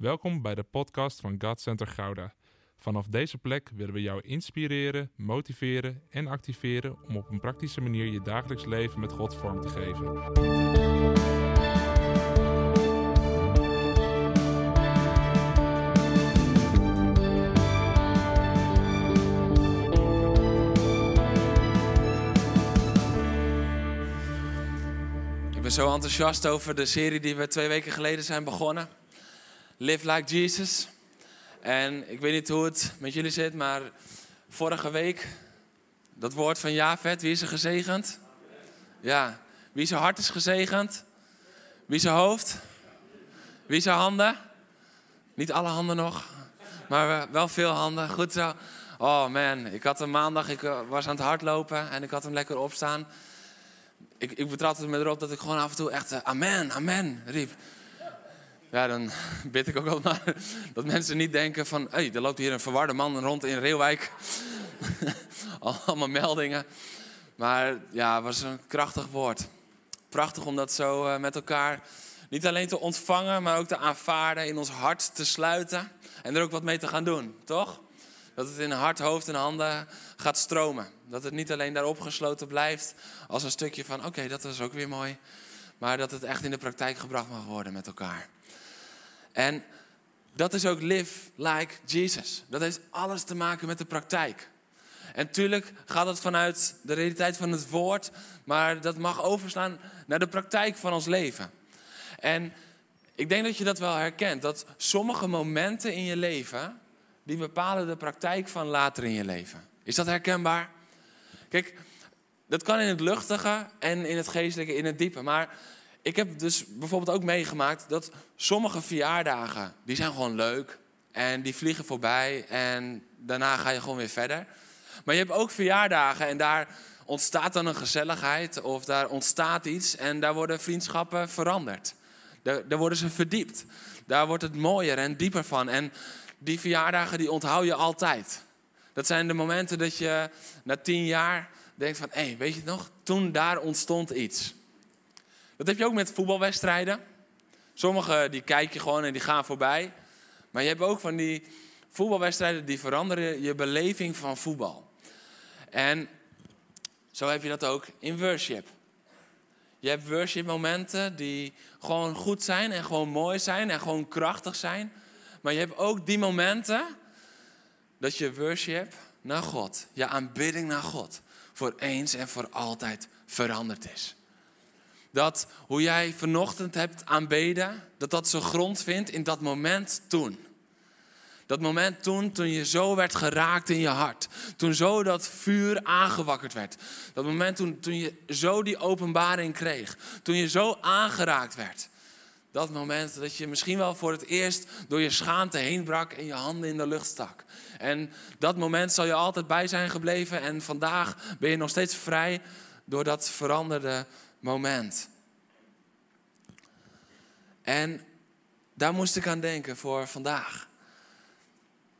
Welkom bij de podcast van God Center Gouda. Vanaf deze plek willen we jou inspireren, motiveren en activeren om op een praktische manier je dagelijks leven met God vorm te geven. Ik ben zo enthousiast over de serie die we twee weken geleden zijn begonnen. Live Like Jesus. En ik weet niet hoe het met jullie zit, maar vorige week, dat woord van Javed, wie is er gezegend? Ja, wie zijn hart is gezegend? Wie zijn hoofd? Wie zijn handen? Niet alle handen nog, maar wel veel handen. Goed zo. Oh man, ik had een maandag, ik eh, was aan het hardlopen en ik had hem lekker opstaan ik, ik betrapte me erop dat ik gewoon af en toe echt uh, amen, amen riep. Ja, dan bid ik ook wel maar dat mensen niet denken van... hey, er loopt hier een verwarde man rond in Reeuwijk. Allemaal meldingen. Maar ja, het was een krachtig woord. Prachtig om dat zo uh, met elkaar niet alleen te ontvangen... maar ook te aanvaarden, in ons hart te sluiten... en er ook wat mee te gaan doen, toch? Dat het in hart, hoofd en handen gaat stromen. Dat het niet alleen daar opgesloten blijft als een stukje van oké, dat is ook weer mooi. Maar dat het echt in de praktijk gebracht mag worden met elkaar. En dat is ook live like Jesus. Dat heeft alles te maken met de praktijk. En tuurlijk gaat het vanuit de realiteit van het woord, maar dat mag overslaan naar de praktijk van ons leven. En ik denk dat je dat wel herkent, dat sommige momenten in je leven, die bepalen de praktijk van later in je leven. Is dat herkenbaar? Kijk, dat kan in het luchtige en in het geestelijke, in het diepe. Maar ik heb dus bijvoorbeeld ook meegemaakt dat sommige verjaardagen, die zijn gewoon leuk. En die vliegen voorbij en daarna ga je gewoon weer verder. Maar je hebt ook verjaardagen en daar ontstaat dan een gezelligheid of daar ontstaat iets en daar worden vriendschappen veranderd. Daar, daar worden ze verdiept. Daar wordt het mooier en dieper van. En die verjaardagen die onthoud je altijd. Dat zijn de momenten dat je na tien jaar denkt van, hé, hey, weet je nog? Toen daar ontstond iets. Dat heb je ook met voetbalwedstrijden. Sommige die kijk je gewoon en die gaan voorbij. Maar je hebt ook van die voetbalwedstrijden die veranderen je beleving van voetbal. En zo heb je dat ook in worship. Je hebt worship momenten die gewoon goed zijn en gewoon mooi zijn en gewoon krachtig zijn. Maar je hebt ook die momenten dat je worship naar God, je aanbidding naar God, voor eens en voor altijd veranderd is. Dat hoe jij vanochtend hebt aanbeden, dat dat zijn grond vindt in dat moment toen. Dat moment toen, toen je zo werd geraakt in je hart. Toen zo dat vuur aangewakkerd werd. Dat moment toen, toen je zo die openbaring kreeg. Toen je zo aangeraakt werd. Dat moment dat je misschien wel voor het eerst door je schaamte heen brak en je handen in de lucht stak. En dat moment zal je altijd bij zijn gebleven en vandaag ben je nog steeds vrij door dat veranderde moment. En daar moest ik aan denken voor vandaag.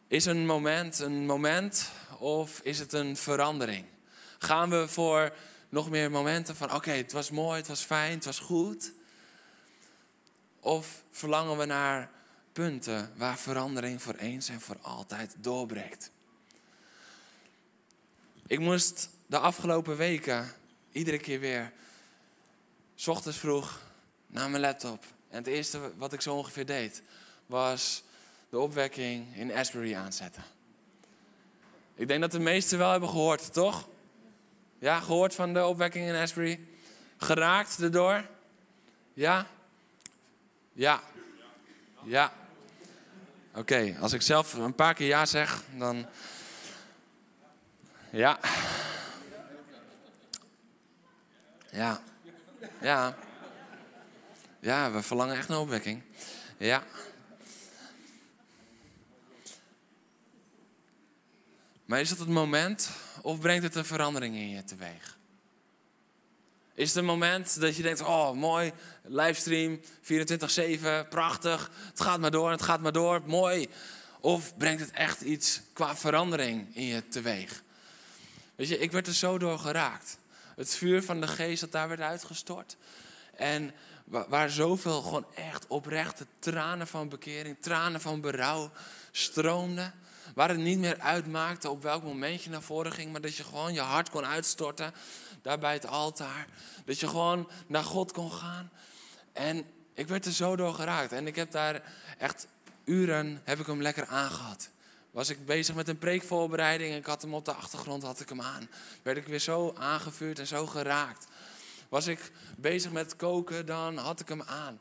Is een moment een moment of is het een verandering? Gaan we voor nog meer momenten van oké, het was mooi, het was fijn, het was goed? Of verlangen we naar punten waar verandering voor eens en voor altijd doorbreekt? Ik moest de afgelopen weken iedere keer weer, s ochtends vroeg, naar mijn laptop. En het eerste wat ik zo ongeveer deed, was de opwekking in Asbury aanzetten. Ik denk dat de meesten wel hebben gehoord, toch? Ja, gehoord van de opwekking in Asbury? Geraakt erdoor? Ja? Ja. Ja. Oké, als ik zelf een paar keer ja zeg, dan. Ja. Ja. Ja. Ja, we verlangen echt naar opwekking. Ja. Maar is dat het moment of brengt het een verandering in je teweeg? Is het een moment dat je denkt, oh mooi, livestream, 24-7, prachtig, het gaat maar door, het gaat maar door, mooi. Of brengt het echt iets qua verandering in je teweeg? Weet je, ik werd er zo door geraakt. Het vuur van de geest dat daar werd uitgestort. En Waar, zoveel gewoon echt oprechte tranen van bekering, tranen van berouw stroomden. Waar het niet meer uitmaakte op welk moment je naar voren ging, maar dat je gewoon je hart kon uitstorten daar bij het altaar. Dat je gewoon naar God kon gaan. En ik werd er zo door geraakt. En ik heb daar echt uren, heb ik hem lekker aangehad. Was ik bezig met een preekvoorbereiding en ik had hem op de achtergrond, had ik hem aan. Werd ik weer zo aangevuurd en zo geraakt. Was ik bezig met koken, dan had ik hem aan.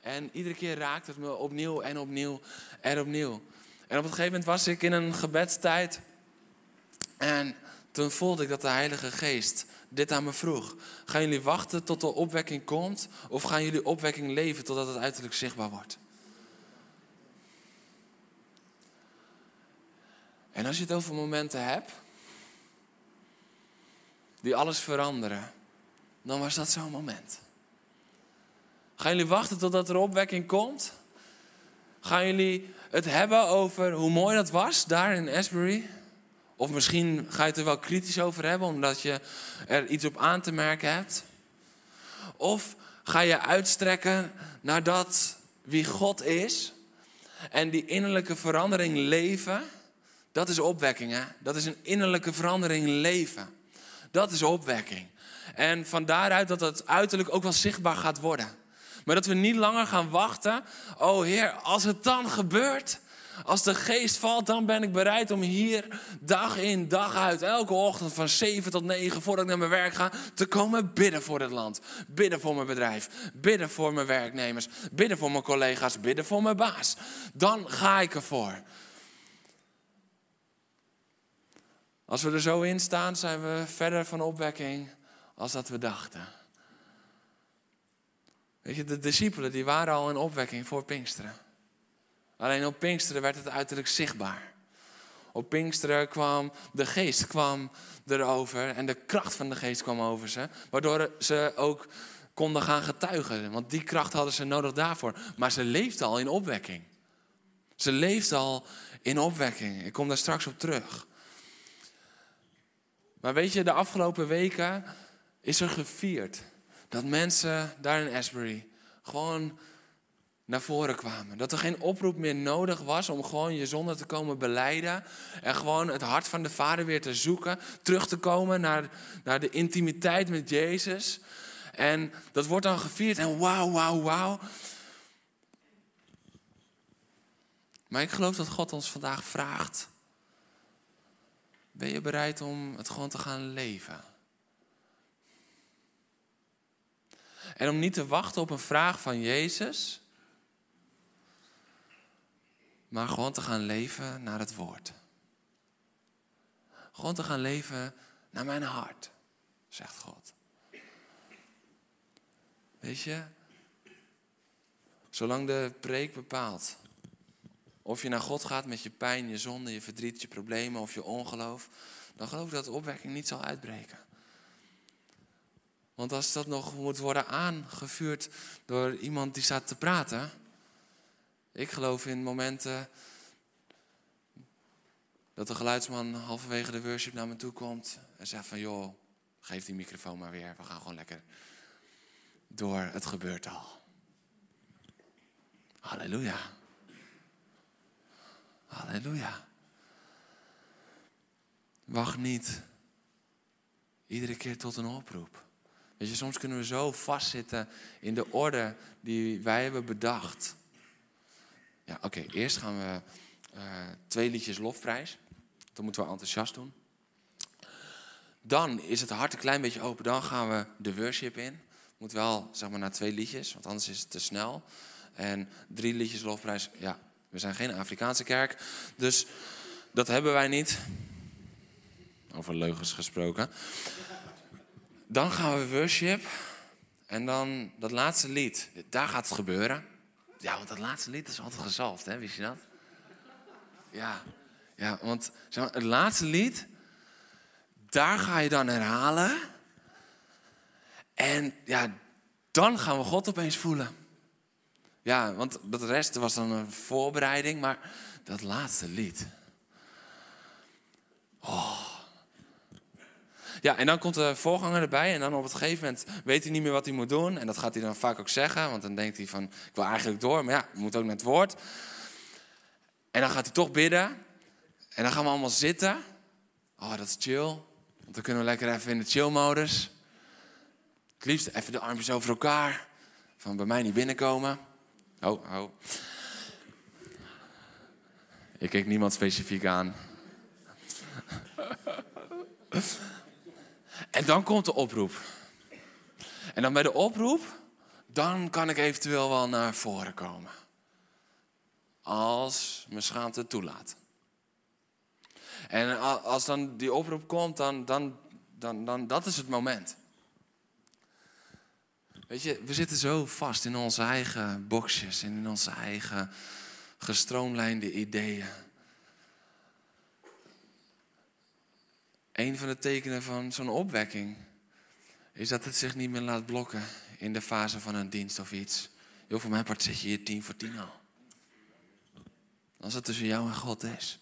En iedere keer raakte het me opnieuw en opnieuw en opnieuw. En op een gegeven moment was ik in een gebedstijd. En toen voelde ik dat de Heilige Geest dit aan me vroeg. Gaan jullie wachten tot de opwekking komt? Of gaan jullie opwekking leven totdat het uiterlijk zichtbaar wordt? En als je het over momenten hebt die alles veranderen, dan was dat zo'n moment. Gaan jullie wachten totdat er opwekking komt? Gaan jullie het hebben over hoe mooi dat was daar in Asbury? Of misschien ga je het er wel kritisch over hebben omdat je er iets op aan te merken hebt? Of ga je uitstrekken naar dat wie God is en die innerlijke verandering leven? Dat is opwekking, hè? Dat is een innerlijke verandering leven. Dat is opwekking. En van daaruit dat het uiterlijk ook wel zichtbaar gaat worden. Maar dat we niet langer gaan wachten. Oh Heer, als het dan gebeurt, als de geest valt, dan ben ik bereid om hier dag in, dag uit, elke ochtend van 7 tot 9, voordat ik naar mijn werk ga, te komen bidden voor het land. Bidden voor mijn bedrijf. Bidden voor mijn werknemers. Bidden voor mijn collega's. Bidden voor mijn baas. Dan ga ik ervoor. Als we er zo in staan, zijn we verder van opwekking als dat we dachten. Weet je, de discipelen die waren al in opwekking voor Pinksteren. Alleen op Pinksteren werd het uiterlijk zichtbaar. Op Pinksteren kwam de geest kwam erover en de kracht van de geest kwam over ze. Waardoor ze ook konden gaan getuigen. Want die kracht hadden ze nodig daarvoor. Maar ze leefde al in opwekking. Ze leefde al in opwekking. Ik kom daar straks op terug. Maar weet je, de afgelopen weken is er gevierd dat mensen daar in Asbury gewoon naar voren kwamen. Dat er geen oproep meer nodig was om gewoon je zonde te komen beleiden. En gewoon het hart van de Vader weer te zoeken. Terug te komen naar, naar de intimiteit met Jezus. En dat wordt dan gevierd en wauw, wauw, wauw. Maar ik geloof dat God ons vandaag vraagt. Ben je bereid om het gewoon te gaan leven? En om niet te wachten op een vraag van Jezus, maar gewoon te gaan leven naar het woord. Gewoon te gaan leven naar mijn hart, zegt God. Weet je, zolang de preek bepaalt of je naar God gaat met je pijn, je zonde, je verdriet, je problemen of je ongeloof, dan geloof ik dat de opwekking niet zal uitbreken. Want als dat nog moet worden aangevuurd door iemand die staat te praten. Ik geloof in momenten dat de geluidsman halverwege de worship naar me toe komt en zegt van joh, geef die microfoon maar weer. We gaan gewoon lekker door. Het gebeurt al. Halleluja. Halleluja. Wacht niet iedere keer tot een oproep. Weet je, soms kunnen we zo vastzitten in de orde die wij hebben bedacht. Ja, oké, eerst gaan we uh, twee liedjes lofprijs. Dan moeten we enthousiast doen. Dan is het hart een klein beetje open. Dan gaan we de worship in. Moet wel, zeg maar, naar twee liedjes, want anders is het te snel. En drie liedjes lofprijs, ja, we zijn geen Afrikaanse kerk. Dus dat hebben wij niet. Over leugens gesproken. Dan gaan we worship. En dan dat laatste lied. Daar gaat het gebeuren. Ja, want dat laatste lied is altijd gezalfd, hè? Wist je dat? Ja, ja want het laatste lied, daar ga je dan herhalen. En ja, dan gaan we God opeens voelen. Ja, want dat rest was dan een voorbereiding, maar dat laatste lied. Oh. Ja, en dan komt de voorganger erbij en dan op het gegeven moment weet hij niet meer wat hij moet doen. En dat gaat hij dan vaak ook zeggen, want dan denkt hij van, ik wil eigenlijk door, maar ja, je moet ook naar het woord. En dan gaat hij toch bidden. En dan gaan we allemaal zitten. Oh, dat is chill. Want dan kunnen we lekker even in de chill-modus. Het liefst even de armpjes over elkaar. Van bij mij niet binnenkomen. Oh, oh. Ik keek niemand specifiek aan. En dan komt de oproep. En dan bij de oproep, dan kan ik eventueel wel naar voren komen. Als mijn schaamte toelaat. En als dan die oproep komt, dan, dan, dan, dan dat is het moment. Weet je, we zitten zo vast in onze eigen boxjes en in onze eigen gestroomlijnde ideeën. Een van de tekenen van zo'n opwekking is dat het zich niet meer laat blokken in de fase van een dienst of iets. Heel voor mijn part zit je hier tien voor tien al. Als het tussen jou en God is.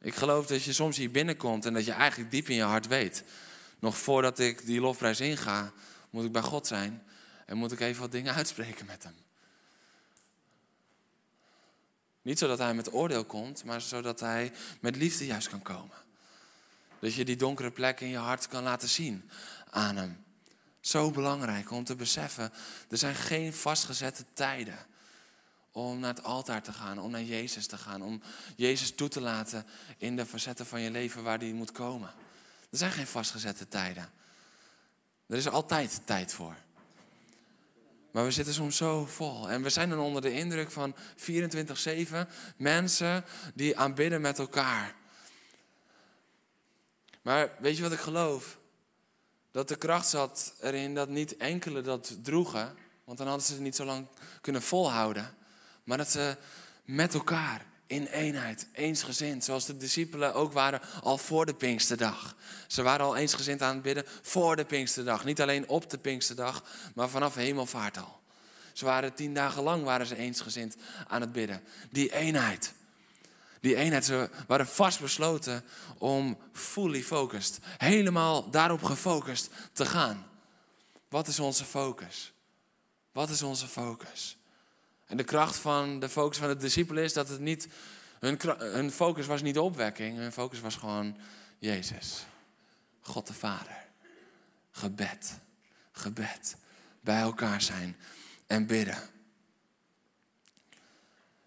Ik geloof dat je soms hier binnenkomt en dat je eigenlijk diep in je hart weet. Nog voordat ik die lofprijs inga, moet ik bij God zijn en moet ik even wat dingen uitspreken met hem. Niet zodat hij met oordeel komt, maar zodat hij met liefde juist kan komen. Dat je die donkere plek in je hart kan laten zien aan hem. Zo belangrijk om te beseffen, er zijn geen vastgezette tijden om naar het altaar te gaan, om naar Jezus te gaan, om Jezus toe te laten in de facetten van je leven waar die moet komen. Er zijn geen vastgezette tijden. Er is altijd tijd voor. Maar we zitten soms zo vol. En we zijn dan onder de indruk van 24-7 mensen die aanbidden met elkaar. Maar weet je wat ik geloof? Dat de kracht zat erin dat niet enkele dat droegen, want dan hadden ze het niet zo lang kunnen volhouden. Maar dat ze met elkaar in eenheid, eensgezind, zoals de discipelen ook waren al voor de Pinksterdag. Ze waren al eensgezind aan het bidden voor de Pinksterdag. Niet alleen op de Pinksterdag, maar vanaf hemelvaart al. Ze waren tien dagen lang waren ze eensgezind aan het bidden. Die eenheid. Die eenheid, ze waren vastbesloten om fully focused, helemaal daarop gefocust te gaan. Wat is onze focus? Wat is onze focus? En de kracht van de focus van de discipelen is dat het niet, hun, hun focus was niet opwekking, hun focus was gewoon Jezus. God de Vader. Gebed. Gebed. Bij elkaar zijn en bidden.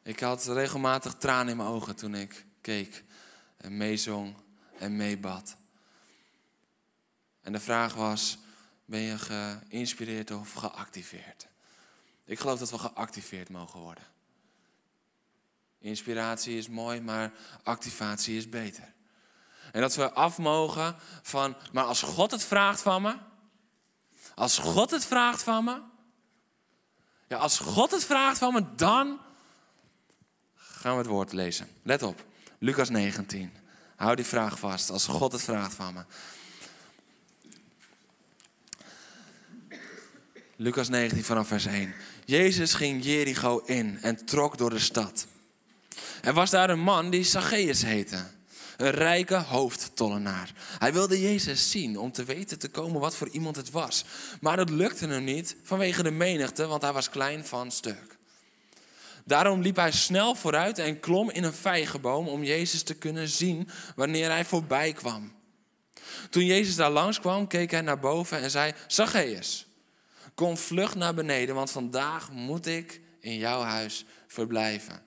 Ik had regelmatig tranen in mijn ogen toen ik keek en meezong en meebad. En de vraag was, ben je geïnspireerd of geactiveerd? Ik geloof dat we geactiveerd mogen worden. Inspiratie is mooi, maar activatie is beter. En dat we af mogen van, maar als God het vraagt van me, als God het vraagt van me, ja, als God het vraagt van me, dan gaan we het woord lezen. Let op, Lucas 19. Hou die vraag vast, als God het vraagt van me. Lucas 19 vanaf vers 1. Jezus ging Jericho in en trok door de stad. Er was daar een man die Zacchaeus heette. Een rijke hoofdtollenaar. Hij wilde Jezus zien om te weten te komen wat voor iemand het was. Maar dat lukte hem niet vanwege de menigte, want hij was klein van stuk. Daarom liep hij snel vooruit en klom in een vijgenboom om Jezus te kunnen zien wanneer hij voorbij kwam. Toen Jezus daar langskwam, keek hij naar boven en zei: Zacchaeus, Kom vlug naar beneden, want vandaag moet ik in jouw huis verblijven.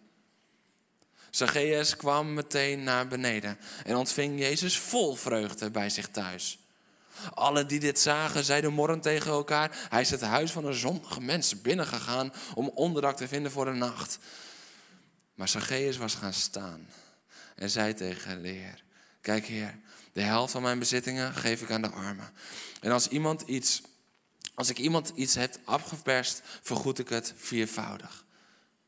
Zacchaeus kwam meteen naar beneden en ontving Jezus vol vreugde bij zich thuis. Alle die dit zagen, zeiden morren tegen elkaar: Hij is het huis van een zondige mens binnengegaan om onderdak te vinden voor de nacht. Maar Zacchaeus was gaan staan en zei tegen de Heer: Kijk, Heer, de helft van mijn bezittingen geef ik aan de armen. En als iemand iets als ik iemand iets heb afgeperst, vergoed ik het viervoudig.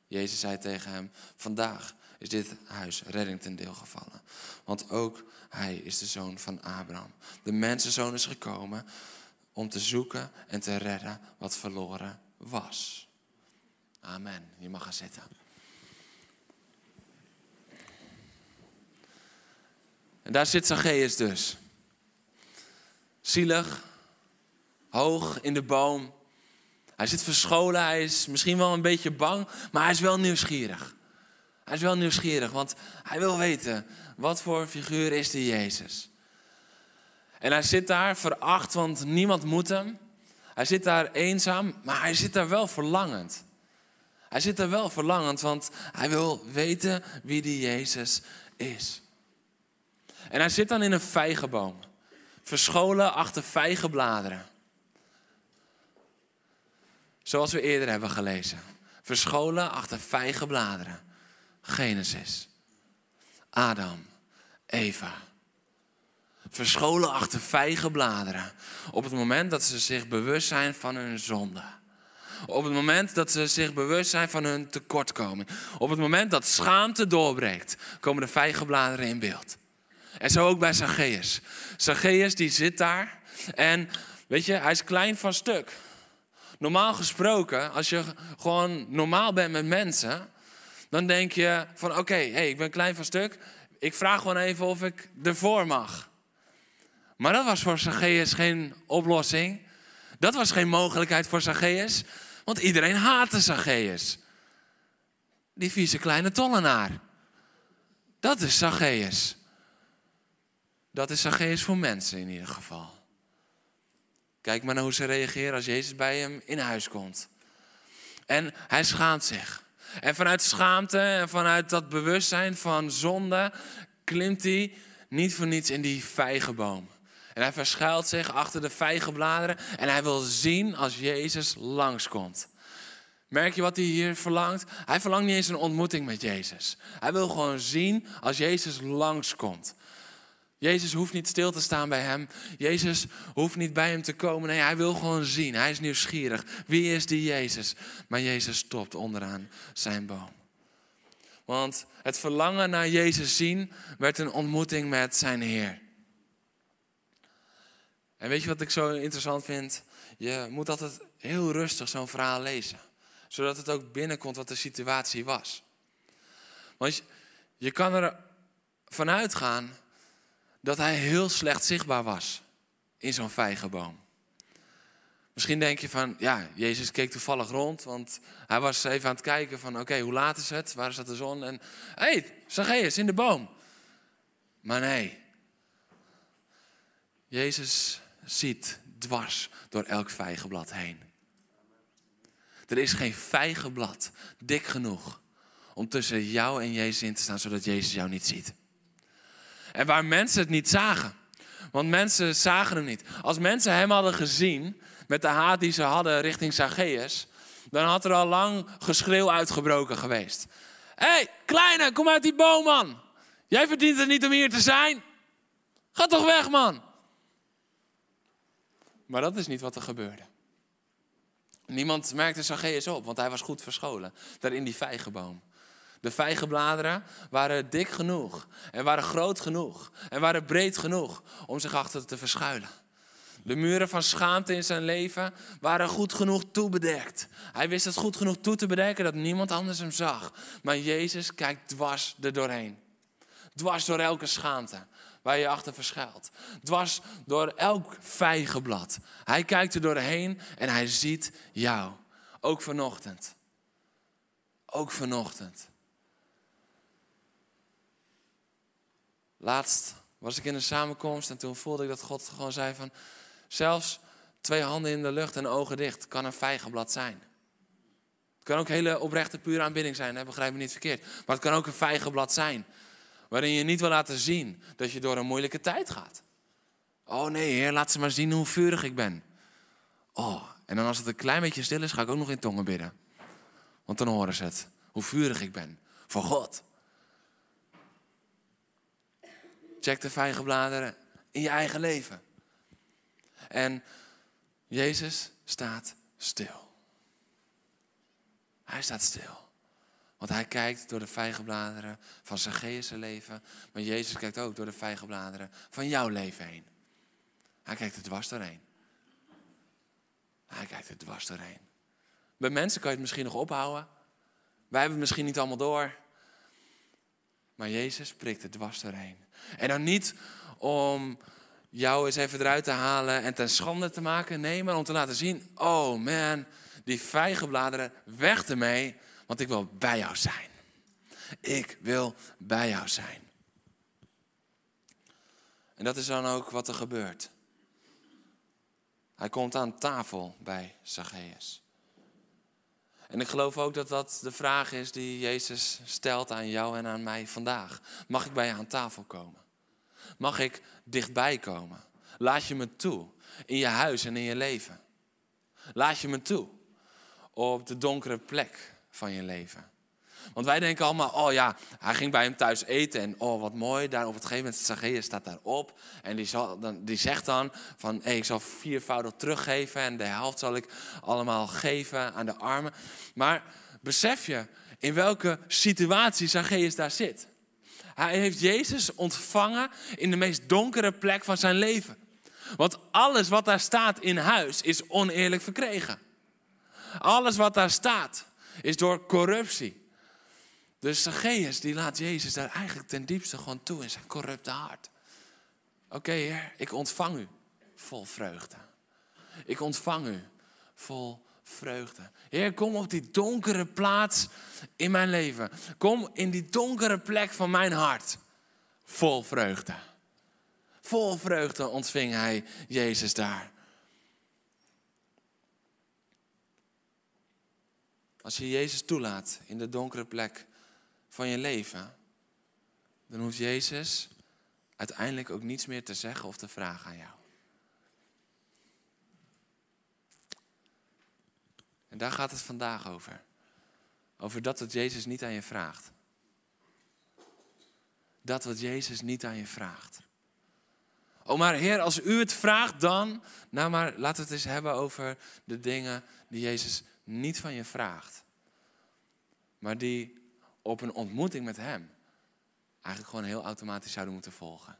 Jezus zei tegen hem: Vandaag is dit huis redding ten deel gevallen. Want ook hij is de zoon van Abraham. De mensenzoon is gekomen om te zoeken en te redden wat verloren was. Amen. Je mag gaan zitten. En daar zit Zacchaeus dus. zielig, hoog in de boom. Hij zit verscholen, hij is misschien wel een beetje bang, maar hij is wel nieuwsgierig. Hij is wel nieuwsgierig, want hij wil weten, wat voor figuur is die Jezus? En hij zit daar veracht, want niemand moet hem. Hij zit daar eenzaam, maar hij zit daar wel verlangend. Hij zit daar wel verlangend, want hij wil weten wie die Jezus is. En hij zit dan in een vijgenboom, verscholen achter vijgenbladeren. Zoals we eerder hebben gelezen. Verscholen achter vijgenbladeren. Genesis. Adam. Eva. Verscholen achter vijgenbladeren. Op het moment dat ze zich bewust zijn van hun zonde. Op het moment dat ze zich bewust zijn van hun tekortkoming. Op het moment dat schaamte doorbreekt, komen de vijgenbladeren in beeld. En zo ook bij Zacchaeus. Zacchaeus die zit daar en weet je, hij is klein van stuk. Normaal gesproken, als je gewoon normaal bent met mensen, dan denk je van oké, hey, ik ben klein van stuk. Ik vraag gewoon even of ik ervoor mag. Maar dat was voor Zacchaeus geen oplossing. Dat was geen mogelijkheid voor Zacchaeus. Want iedereen haatte Zacchaeus. Die vieze kleine tollenaar. Dat is Zacchaeus. Dat is Zacchaeus voor mensen in ieder geval. Kijk maar naar hoe ze reageren als Jezus bij hem in huis komt. En hij schaamt zich. En vanuit schaamte en vanuit dat bewustzijn van zonde klimt hij niet voor niets in die vijgenboom. En hij verschuilt zich achter de vijgenbladeren en hij wil zien als Jezus langskomt. Merk je wat hij hier verlangt? Hij verlangt niet eens een ontmoeting met Jezus. Hij wil gewoon zien als Jezus langskomt. Jezus hoeft niet stil te staan bij hem. Jezus hoeft niet bij hem te komen. Nee, hij wil gewoon zien. Hij is nieuwsgierig. Wie is die Jezus? Maar Jezus stopt onderaan zijn boom. Want het verlangen naar Jezus zien werd een ontmoeting met zijn Heer. En weet je wat ik zo interessant vind? Je moet altijd heel rustig zo'n verhaal lezen. Zodat het ook binnenkomt wat de situatie was. Want je kan er vanuit gaan dat hij heel slecht zichtbaar was in zo'n vijgenboom. Misschien denk je van, ja, Jezus keek toevallig rond, want hij was even aan het kijken van, oké, hoe laat is het? Waar staat de zon? En, hé, hey, Zacchaeus in de boom. Maar nee, Jezus ziet dwars door elk vijgenblad heen. Er is geen vijgenblad dik genoeg om tussen jou en Jezus in te staan, zodat Jezus jou niet ziet. En waar mensen het niet zagen. Want mensen zagen hem niet. Als mensen hem hadden gezien met de haat die ze hadden richting Zacchaeus, dan had er al lang geschreeuw uitgebroken geweest. Hé, hey, kleine, kom uit die boom, man. Jij verdient het niet om hier te zijn. Ga toch weg, man. Maar dat is niet wat er gebeurde. Niemand merkte Zacchaeus op, want hij was goed verscholen. Daar in die vijgenboom. De vijgenbladeren waren dik genoeg en waren groot genoeg en waren breed genoeg om zich achter te verschuilen. De muren van schaamte in zijn leven waren goed genoeg toebedekt. Hij wist het goed genoeg toe te bedekken dat niemand anders hem zag. Maar Jezus kijkt dwars er doorheen. Dwars door elke schaamte waar je achter verschuilt. Dwars door elk vijgenblad. Hij kijkt er doorheen en hij ziet jou. Ook vanochtend. Ook vanochtend. Laatst was ik in een samenkomst en toen voelde ik dat God gewoon zei van... Zelfs twee handen in de lucht en ogen dicht kan een vijgenblad zijn. Het kan ook hele oprechte, pure aanbidding zijn, hè? begrijp me niet verkeerd. Maar het kan ook een vijgenblad zijn. Waarin je niet wil laten zien dat je door een moeilijke tijd gaat. Oh nee, Heer, laat ze maar zien hoe vurig ik ben. Oh, en dan als het een klein beetje stil is, ga ik ook nog in tongen bidden. Want dan horen ze het, hoe vurig ik ben. Voor God. Check de vijgenbladeren in je eigen leven. En Jezus staat stil. Hij staat stil. Want hij kijkt door de vijgenbladeren van Zacchaeus' leven. Maar Jezus kijkt ook door de vijgenbladeren van jouw leven heen. Hij kijkt er dwars doorheen. Hij kijkt er dwars doorheen. Bij mensen kan je het misschien nog ophouden. Wij hebben het misschien niet allemaal door. Maar Jezus prikt er dwars doorheen. En dan niet om jou eens even eruit te halen en ten schande te maken. Nee, maar om te laten zien, oh man, die vijgenbladeren, weg ermee, want ik wil bij jou zijn. Ik wil bij jou zijn. En dat is dan ook wat er gebeurt. Hij komt aan tafel bij Zacchaeus. En ik geloof ook dat dat de vraag is die Jezus stelt aan jou en aan mij vandaag. Mag ik bij je aan tafel komen? Mag ik dichtbij komen? Laat je me toe in je huis en in je leven? Laat je me toe op de donkere plek van je leven? Want wij denken allemaal, oh ja, hij ging bij hem thuis eten en oh wat mooi. Daar op het gegeven moment, Zacchaeus staat daarop. En die, zal, dan, die zegt dan van, hey, ik zal viervoudig teruggeven en de helft zal ik allemaal geven aan de armen. Maar besef je in welke situatie Zacchaeus daar zit? Hij heeft Jezus ontvangen in de meest donkere plek van zijn leven. Want alles wat daar staat in huis is oneerlijk verkregen. Alles wat daar staat is door corruptie. Dus Zacchaeus die laat Jezus daar eigenlijk ten diepste gewoon toe in zijn corrupte hart. Oké heer, ik ontvang u vol vreugde. Ik ontvang u vol vreugde. Heer, kom op die donkere plaats in mijn leven. Kom in die donkere plek van mijn hart. Vol vreugde. Vol vreugde ontving hij Jezus daar. Als je Jezus toelaat in de donkere plek van je leven, dan hoeft Jezus uiteindelijk ook niets meer te zeggen of te vragen aan jou. En daar gaat het vandaag over. Over dat wat Jezus niet aan je vraagt. Dat wat Jezus niet aan je vraagt. Oh, maar Heer, als u het vraagt, dan. Nou, maar laten we het eens hebben over de dingen die Jezus niet van je vraagt. Maar die op een ontmoeting met Hem eigenlijk gewoon heel automatisch zouden moeten volgen.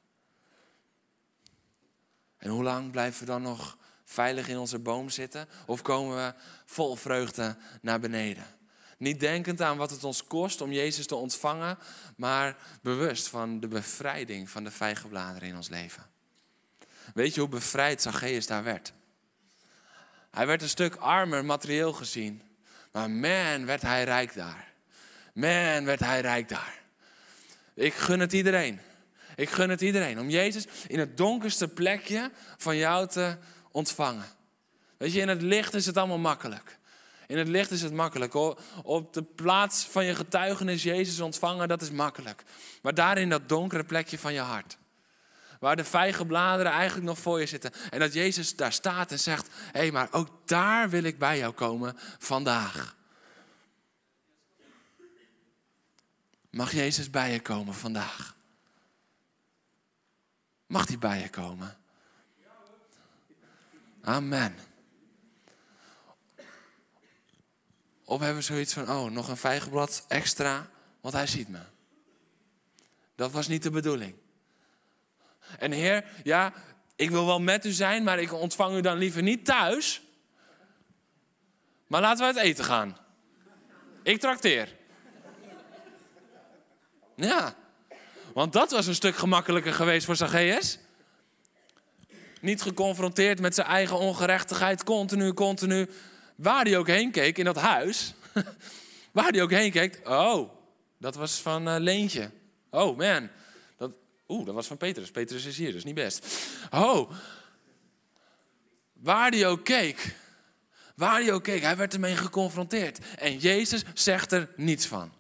En hoe lang blijven we dan nog veilig in onze boom zitten? Of komen we vol vreugde naar beneden? Niet denkend aan wat het ons kost om Jezus te ontvangen, maar bewust van de bevrijding van de vijgenbladeren in ons leven. Weet je hoe bevrijd Zacchaeus daar werd? Hij werd een stuk armer materieel gezien, maar man werd hij rijk daar. Man, werd hij rijk daar. Ik gun het iedereen. Ik gun het iedereen om Jezus in het donkerste plekje van jou te ontvangen. Weet je, in het licht is het allemaal makkelijk. In het licht is het makkelijk. Op de plaats van je getuigenis Jezus ontvangen, dat is makkelijk. Maar daar in dat donkere plekje van je hart. Waar de vijgenbladeren eigenlijk nog voor je zitten. En dat Jezus daar staat en zegt: Hé, hey, maar ook daar wil ik bij jou komen vandaag. Mag Jezus bij je komen vandaag? Mag hij bij je komen? Amen. Of hebben we zoiets van, oh, nog een vijgenblad extra, want hij ziet me. Dat was niet de bedoeling. En Heer, ja, ik wil wel met u zijn, maar ik ontvang u dan liever niet thuis. Maar laten we uit eten gaan. Ik trakteer. Ja, want dat was een stuk gemakkelijker geweest voor Zacchaeus. Niet geconfronteerd met zijn eigen ongerechtigheid, continu, continu. Waar hij ook heen keek in dat huis, waar hij ook heen keek, oh, dat was van uh, Leentje. Oh man, dat, oeh, dat was van Petrus. Petrus is hier, dus niet best. Oh, waar hij ook keek, waar hij ook keek, hij werd ermee geconfronteerd. En Jezus zegt er niets van.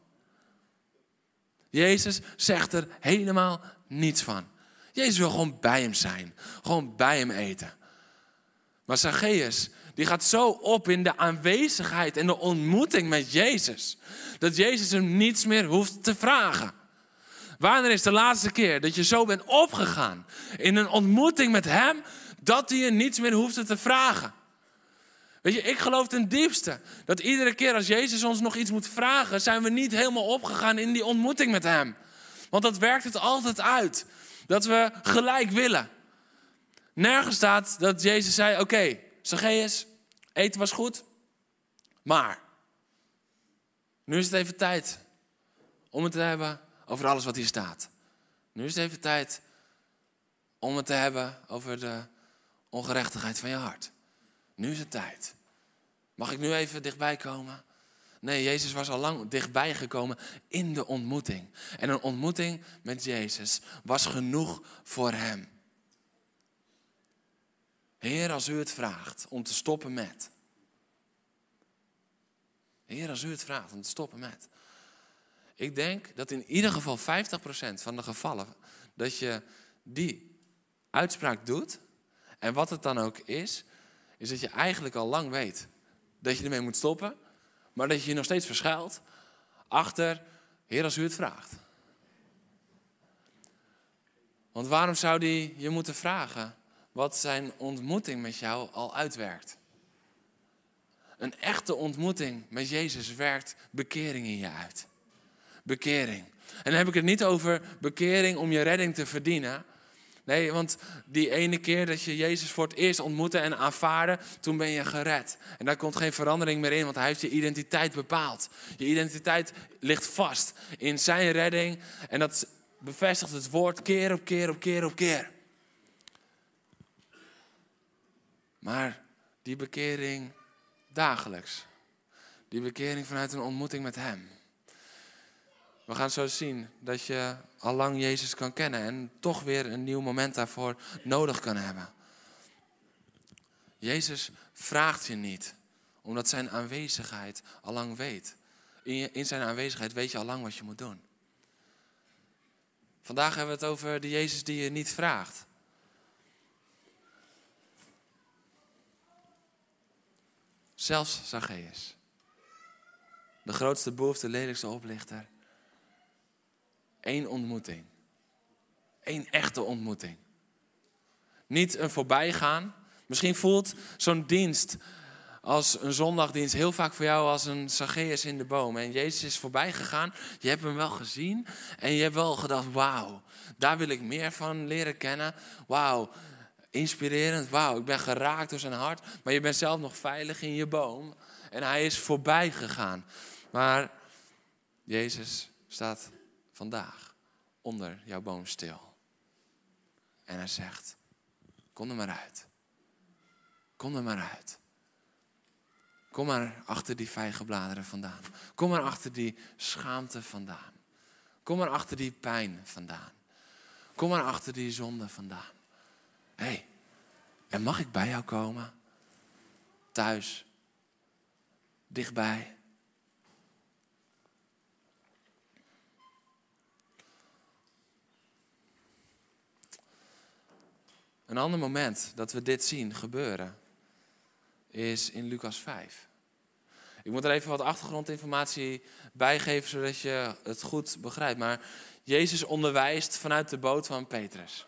Jezus zegt er helemaal niets van. Jezus wil gewoon bij hem zijn. Gewoon bij hem eten. Maar Zacchaeus, die gaat zo op in de aanwezigheid en de ontmoeting met Jezus. Dat Jezus hem niets meer hoeft te vragen. Wanneer is de laatste keer dat je zo bent opgegaan in een ontmoeting met Hem, dat hij je niets meer hoeft te vragen? Weet je, ik geloof ten diepste dat iedere keer als Jezus ons nog iets moet vragen, zijn we niet helemaal opgegaan in die ontmoeting met Hem. Want dat werkt het altijd uit. Dat we gelijk willen. Nergens staat dat Jezus zei: Oké, okay, Zacchaeus, eten was goed. Maar nu is het even tijd om het te hebben over alles wat hier staat. Nu is het even tijd om het te hebben over de ongerechtigheid van je hart. Nu is het tijd. Mag ik nu even dichtbij komen? Nee, Jezus was al lang dichtbij gekomen in de ontmoeting. En een ontmoeting met Jezus was genoeg voor hem. Heer, als u het vraagt om te stoppen met. Heer, als u het vraagt om te stoppen met. Ik denk dat in ieder geval 50% van de gevallen dat je die uitspraak doet. En wat het dan ook is, is dat je eigenlijk al lang weet dat je ermee moet stoppen. Maar dat je je nog steeds verschuilt achter, Heer, als u het vraagt. Want waarom zou die je moeten vragen wat zijn ontmoeting met jou al uitwerkt? Een echte ontmoeting met Jezus werkt bekering in je uit. Bekering. En dan heb ik het niet over bekering om je redding te verdienen. Nee, want die ene keer dat je Jezus voor het eerst ontmoette en aanvaarde, toen ben je gered. En daar komt geen verandering meer in, want hij heeft je identiteit bepaald. Je identiteit ligt vast in zijn redding en dat bevestigt het woord keer op keer op keer op keer. Maar die bekering dagelijks, die bekering vanuit een ontmoeting met Hem. We gaan zo zien dat je al lang Jezus kan kennen en toch weer een nieuw moment daarvoor nodig kan hebben. Jezus vraagt je niet, omdat zijn aanwezigheid al lang weet. In, in zijn aanwezigheid weet je al lang wat je moet doen. Vandaag hebben we het over de Jezus die je niet vraagt. Zelfs Zacchaeus. De grootste boef, de lelijkste oplichter. Eén ontmoeting. Eén echte ontmoeting. Niet een voorbijgaan. Misschien voelt zo'n dienst als een zondagdienst heel vaak voor jou als een Zacchaeus in de boom. En Jezus is voorbij gegaan. Je hebt hem wel gezien. En je hebt wel gedacht, wauw, daar wil ik meer van leren kennen. Wauw, inspirerend. Wauw, ik ben geraakt door zijn hart. Maar je bent zelf nog veilig in je boom. En hij is voorbij gegaan. Maar Jezus staat vandaag onder jouw boom stil. En hij zegt, kom er maar uit. Kom er maar uit. Kom maar achter die vijgenbladeren vandaan. Kom maar achter die schaamte vandaan. Kom maar achter die pijn vandaan. Kom maar achter die zonde vandaan. Hé, hey, en mag ik bij jou komen? Thuis. Dichtbij. Een ander moment dat we dit zien gebeuren is in Lucas 5. Ik moet er even wat achtergrondinformatie bij geven zodat je het goed begrijpt. Maar Jezus onderwijst vanuit de boot van Petrus.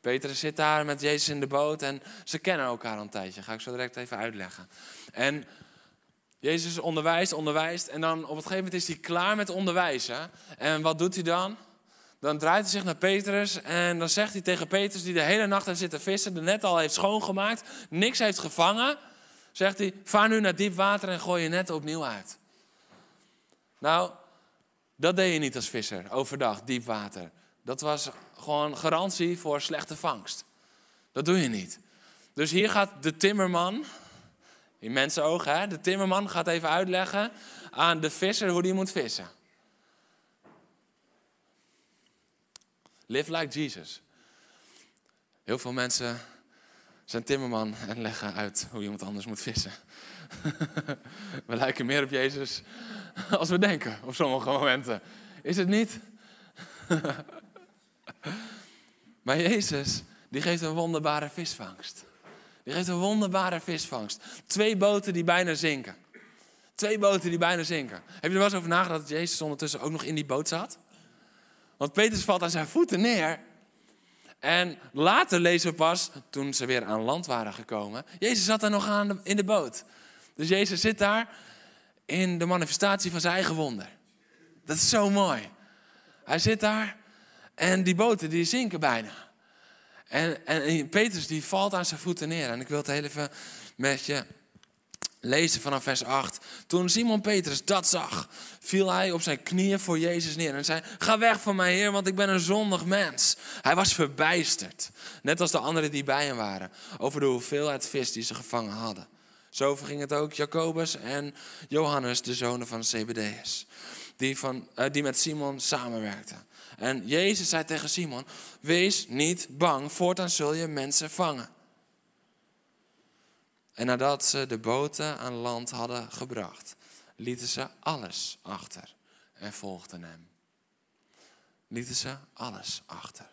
Petrus zit daar met Jezus in de boot en ze kennen elkaar een tijdje. Ga ik zo direct even uitleggen. En Jezus onderwijst, onderwijst en dan op een gegeven moment is hij klaar met onderwijzen. En wat doet hij dan? Dan draait hij zich naar Petrus en dan zegt hij tegen Petrus, die de hele nacht heeft zitten vissen, de net al heeft schoongemaakt, niks heeft gevangen, zegt hij, vaar nu naar diep water en gooi je net opnieuw uit. Nou, dat deed je niet als visser, overdag, diep water. Dat was gewoon garantie voor slechte vangst. Dat doe je niet. Dus hier gaat de timmerman, in mensenogen, hè, de timmerman gaat even uitleggen aan de visser hoe die moet vissen. Live like Jesus. Heel veel mensen zijn timmerman en leggen uit hoe iemand anders moet vissen. we lijken meer op Jezus als we denken op sommige momenten. Is het niet? maar Jezus, die geeft een wonderbare visvangst. Die geeft een wonderbare visvangst. Twee boten die bijna zinken. Twee boten die bijna zinken. Heb je er wel eens over nagedacht dat Jezus ondertussen ook nog in die boot zat? Want Petrus valt aan zijn voeten neer. En later lezen we pas, toen ze weer aan land waren gekomen, Jezus zat daar nog aan in de boot. Dus Jezus zit daar in de manifestatie van zijn eigen wonder. Dat is zo mooi. Hij zit daar en die boten die zinken bijna. En, en Petrus die valt aan zijn voeten neer. En ik wil het even met je lezen vanaf vers 8. Toen Simon Petrus dat zag, viel hij op zijn knieën voor Jezus neer en zei: Ga weg van mij, Heer, want ik ben een zondig mens. Hij was verbijsterd, net als de anderen die bij hem waren, over de hoeveelheid vis die ze gevangen hadden. Zo verging het ook Jacobus en Johannes, de zonen van Zebedeus, die, van, uh, die met Simon samenwerkten. En Jezus zei tegen Simon: Wees niet bang, voortaan zul je mensen vangen. En nadat ze de boten aan land hadden gebracht, lieten ze alles achter en volgden hem. Lieten ze alles achter.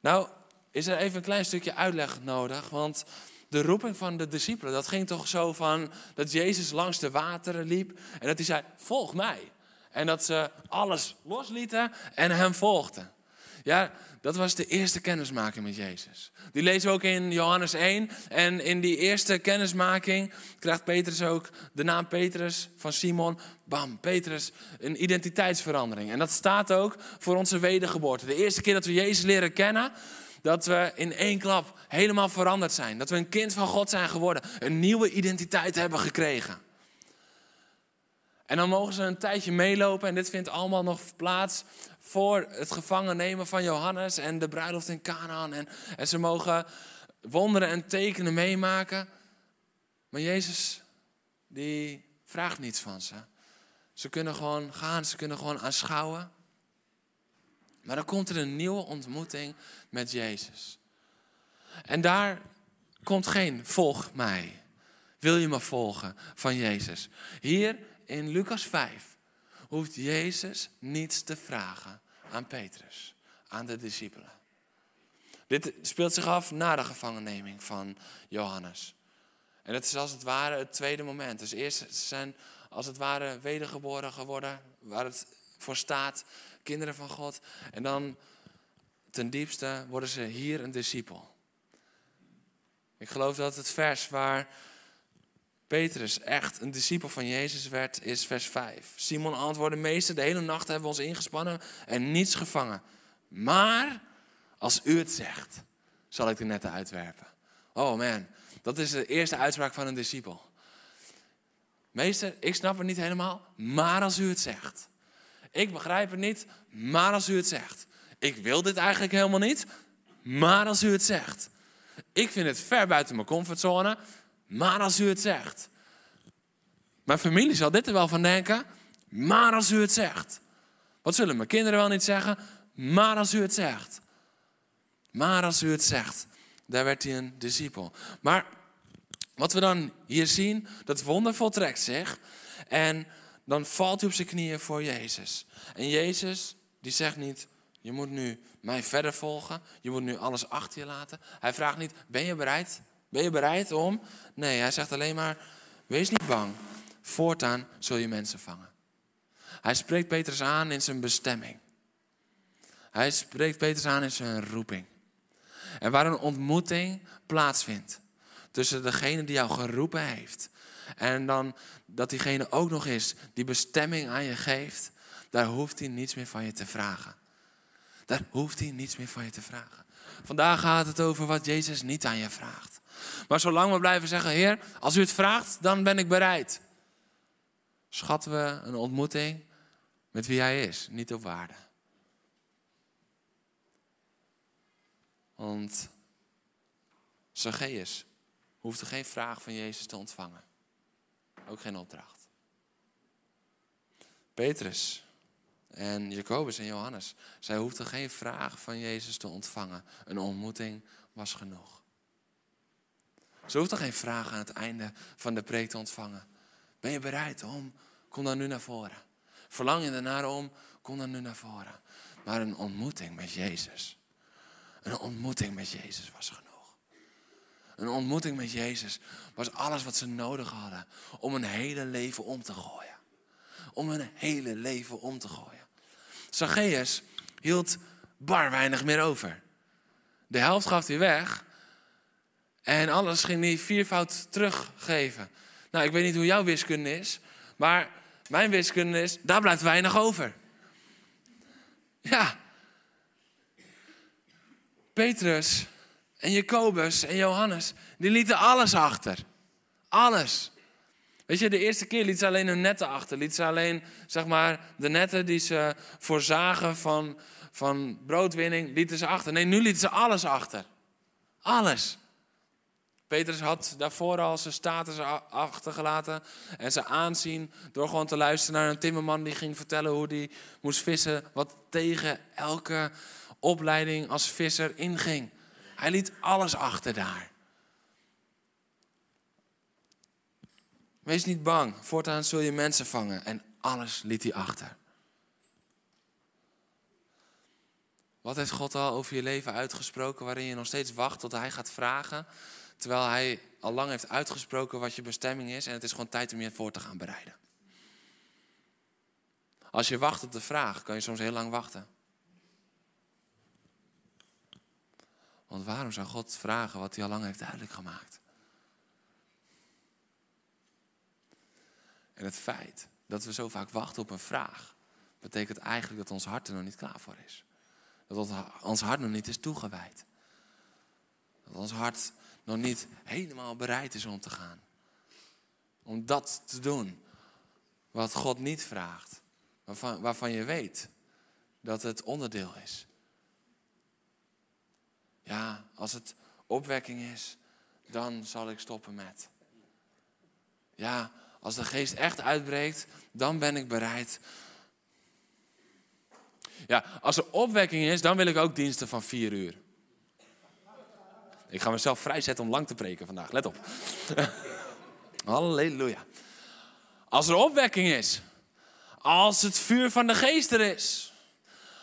Nou, is er even een klein stukje uitleg nodig, want de roeping van de discipelen, dat ging toch zo van dat Jezus langs de wateren liep en dat hij zei, volg mij. En dat ze alles loslieten en hem volgden. Ja, dat was de eerste kennismaking met Jezus. Die lezen we ook in Johannes 1. En in die eerste kennismaking krijgt Petrus ook de naam Petrus van Simon. Bam, Petrus, een identiteitsverandering. En dat staat ook voor onze wedergeboorte. De eerste keer dat we Jezus leren kennen, dat we in één klap helemaal veranderd zijn. Dat we een kind van God zijn geworden. Een nieuwe identiteit hebben gekregen. En dan mogen ze een tijdje meelopen en dit vindt allemaal nog plaats voor het gevangen nemen van Johannes en de bruiloft in Canaan. En, en ze mogen wonderen en tekenen meemaken. Maar Jezus, die vraagt niets van ze. Ze kunnen gewoon gaan, ze kunnen gewoon aanschouwen. Maar dan komt er een nieuwe ontmoeting met Jezus. En daar komt geen volg mij. Wil je me volgen van Jezus? Hier in Lucas 5 hoeft Jezus niets te vragen aan Petrus, aan de discipelen. Dit speelt zich af na de gevangenneming van Johannes. En het is als het ware het tweede moment. Dus eerst zijn als het ware wedergeboren geworden, waar het voor staat, kinderen van God. En dan ten diepste worden ze hier een discipel. Ik geloof dat het vers waar Petrus echt een discipel van Jezus werd, is vers 5. Simon antwoordde, meester, de hele nacht hebben we ons ingespannen en niets gevangen. Maar als u het zegt, zal ik de netten uitwerpen. Oh man, dat is de eerste uitspraak van een discipel. Meester, ik snap het niet helemaal, maar als u het zegt. Ik begrijp het niet, maar als u het zegt. Ik wil dit eigenlijk helemaal niet, maar als u het zegt. Ik vind het ver buiten mijn comfortzone, maar als u het zegt. Mijn familie zal dit er wel van denken. Maar als u het zegt. Wat zullen mijn kinderen wel niet zeggen? Maar als u het zegt. Maar als u het zegt. Daar werd hij een discipel. Maar wat we dan hier zien, dat wonder voltrekt zich. En dan valt hij op zijn knieën voor Jezus. En Jezus, die zegt niet, je moet nu mij verder volgen. Je moet nu alles achter je laten. Hij vraagt niet, ben je bereid? Ben je bereid om? Nee, hij zegt alleen maar, wees niet bang. Voortaan zul je mensen vangen. Hij spreekt Petrus aan in zijn bestemming. Hij spreekt Petrus aan in zijn roeping. En waar een ontmoeting plaatsvindt tussen degene die jou geroepen heeft en dan dat diegene ook nog is die bestemming aan je geeft, daar hoeft hij niets meer van je te vragen. Daar hoeft hij niets meer van je te vragen. Vandaag gaat het over wat Jezus niet aan je vraagt. Maar zolang we blijven zeggen, Heer, als u het vraagt, dan ben ik bereid. Schatten we een ontmoeting met wie Hij is, niet op waarde. Want Zacchaeus hoefde geen vraag van Jezus te ontvangen. Ook geen opdracht. Petrus en Jacobus en Johannes, zij hoefden geen vraag van Jezus te ontvangen. Een ontmoeting was genoeg. Ze hoeft toch geen vraag aan het einde van de preek te ontvangen. Ben je bereid om? Kom dan nu naar voren. Verlang je ernaar om? Kom dan nu naar voren. Maar een ontmoeting met Jezus. Een ontmoeting met Jezus was genoeg. Een ontmoeting met Jezus was alles wat ze nodig hadden om een hele leven om te gooien. Om een hele leven om te gooien. Zacchaeus hield bar weinig meer over. De helft gaf hij weg en alles ging hij viervoud teruggeven. Nou, ik weet niet hoe jouw wiskunde is, maar mijn wiskunde is, daar blijft weinig over. Ja. Petrus en Jacobus en Johannes, die lieten alles achter. Alles. Weet je, de eerste keer liet ze alleen hun netten achter. Liet ze alleen, zeg maar, de netten die ze voorzagen van, van broodwinning, lieten ze achter. Nee, nu lieten ze alles achter. Alles. Petrus had daarvoor al zijn status achtergelaten en ze aanzien door gewoon te luisteren naar een timmerman die ging vertellen hoe hij moest vissen, wat tegen elke opleiding als visser inging. Hij liet alles achter daar. Wees niet bang, voortaan zul je mensen vangen en alles liet hij achter. Wat heeft God al over je leven uitgesproken waarin je nog steeds wacht tot hij gaat vragen? Terwijl hij al lang heeft uitgesproken wat je bestemming is en het is gewoon tijd om je voor te gaan bereiden. Als je wacht op de vraag, kan je soms heel lang wachten. Want waarom zou God vragen wat hij al lang heeft duidelijk gemaakt? En het feit dat we zo vaak wachten op een vraag, betekent eigenlijk dat ons hart er nog niet klaar voor is. Dat ons hart nog niet is toegewijd. Dat ons hart nog niet helemaal bereid is om te gaan. Om dat te doen wat God niet vraagt. Waarvan, waarvan je weet dat het onderdeel is. Ja, als het opwekking is, dan zal ik stoppen met. Ja, als de geest echt uitbreekt, dan ben ik bereid. Ja, als er opwekking is, dan wil ik ook diensten van vier uur. Ik ga mezelf vrijzetten om lang te preken vandaag. Let op. Halleluja. Als er opwekking is. Als het vuur van de geest er is.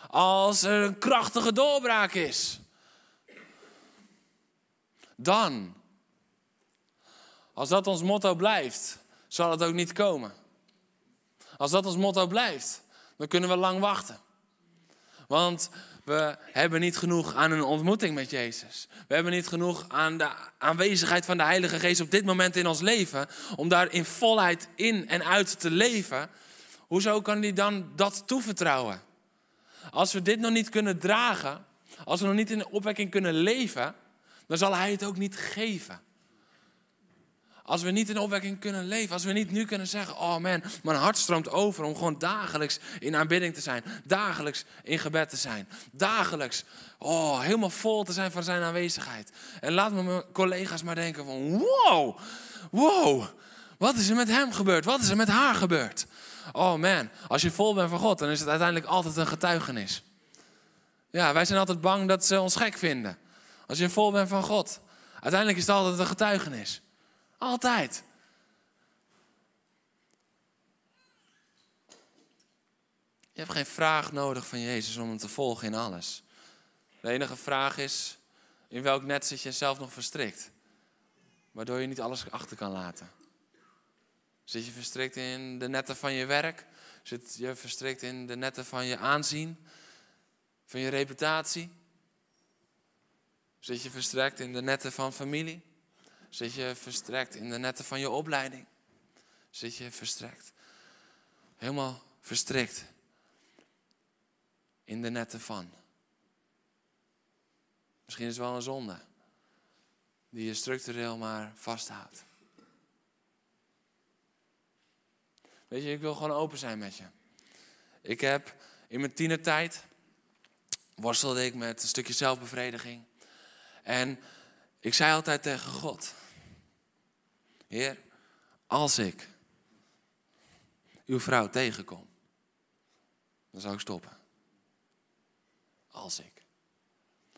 Als er een krachtige doorbraak is. Dan. Als dat ons motto blijft, zal het ook niet komen. Als dat ons motto blijft, dan kunnen we lang wachten. Want we hebben niet genoeg aan een ontmoeting met Jezus. We hebben niet genoeg aan de aanwezigheid van de Heilige Geest op dit moment in ons leven. Om daar in volheid in en uit te leven. Hoezo kan hij dan dat toevertrouwen? Als we dit nog niet kunnen dragen, als we nog niet in de opwekking kunnen leven, dan zal hij het ook niet geven. Als we niet in opwekking kunnen leven, als we niet nu kunnen zeggen, oh man, mijn hart stroomt over om gewoon dagelijks in aanbidding te zijn, dagelijks in gebed te zijn, dagelijks, oh, helemaal vol te zijn van zijn aanwezigheid. En laat me mijn collega's maar denken van, wow, wow, wat is er met hem gebeurd? Wat is er met haar gebeurd? Oh man, als je vol bent van God, dan is het uiteindelijk altijd een getuigenis. Ja, wij zijn altijd bang dat ze ons gek vinden. Als je vol bent van God, uiteindelijk is het altijd een getuigenis. Altijd. Je hebt geen vraag nodig van Jezus om hem te volgen in alles. De enige vraag is, in welk net zit je zelf nog verstrikt? Waardoor je niet alles achter kan laten. Zit je verstrikt in de netten van je werk? Zit je verstrikt in de netten van je aanzien? Van je reputatie? Zit je verstrikt in de netten van familie? Zit je verstrekt in de netten van je opleiding? Zit je verstrekt? Helemaal verstrikt in de netten van. Misschien is het wel een zonde die je structureel maar vasthoudt. Weet je, ik wil gewoon open zijn met je. Ik heb in mijn tienertijd worstelde ik met een stukje zelfbevrediging. En ik zei altijd tegen God: Heer, als ik uw vrouw tegenkom, dan zou ik stoppen. Als ik.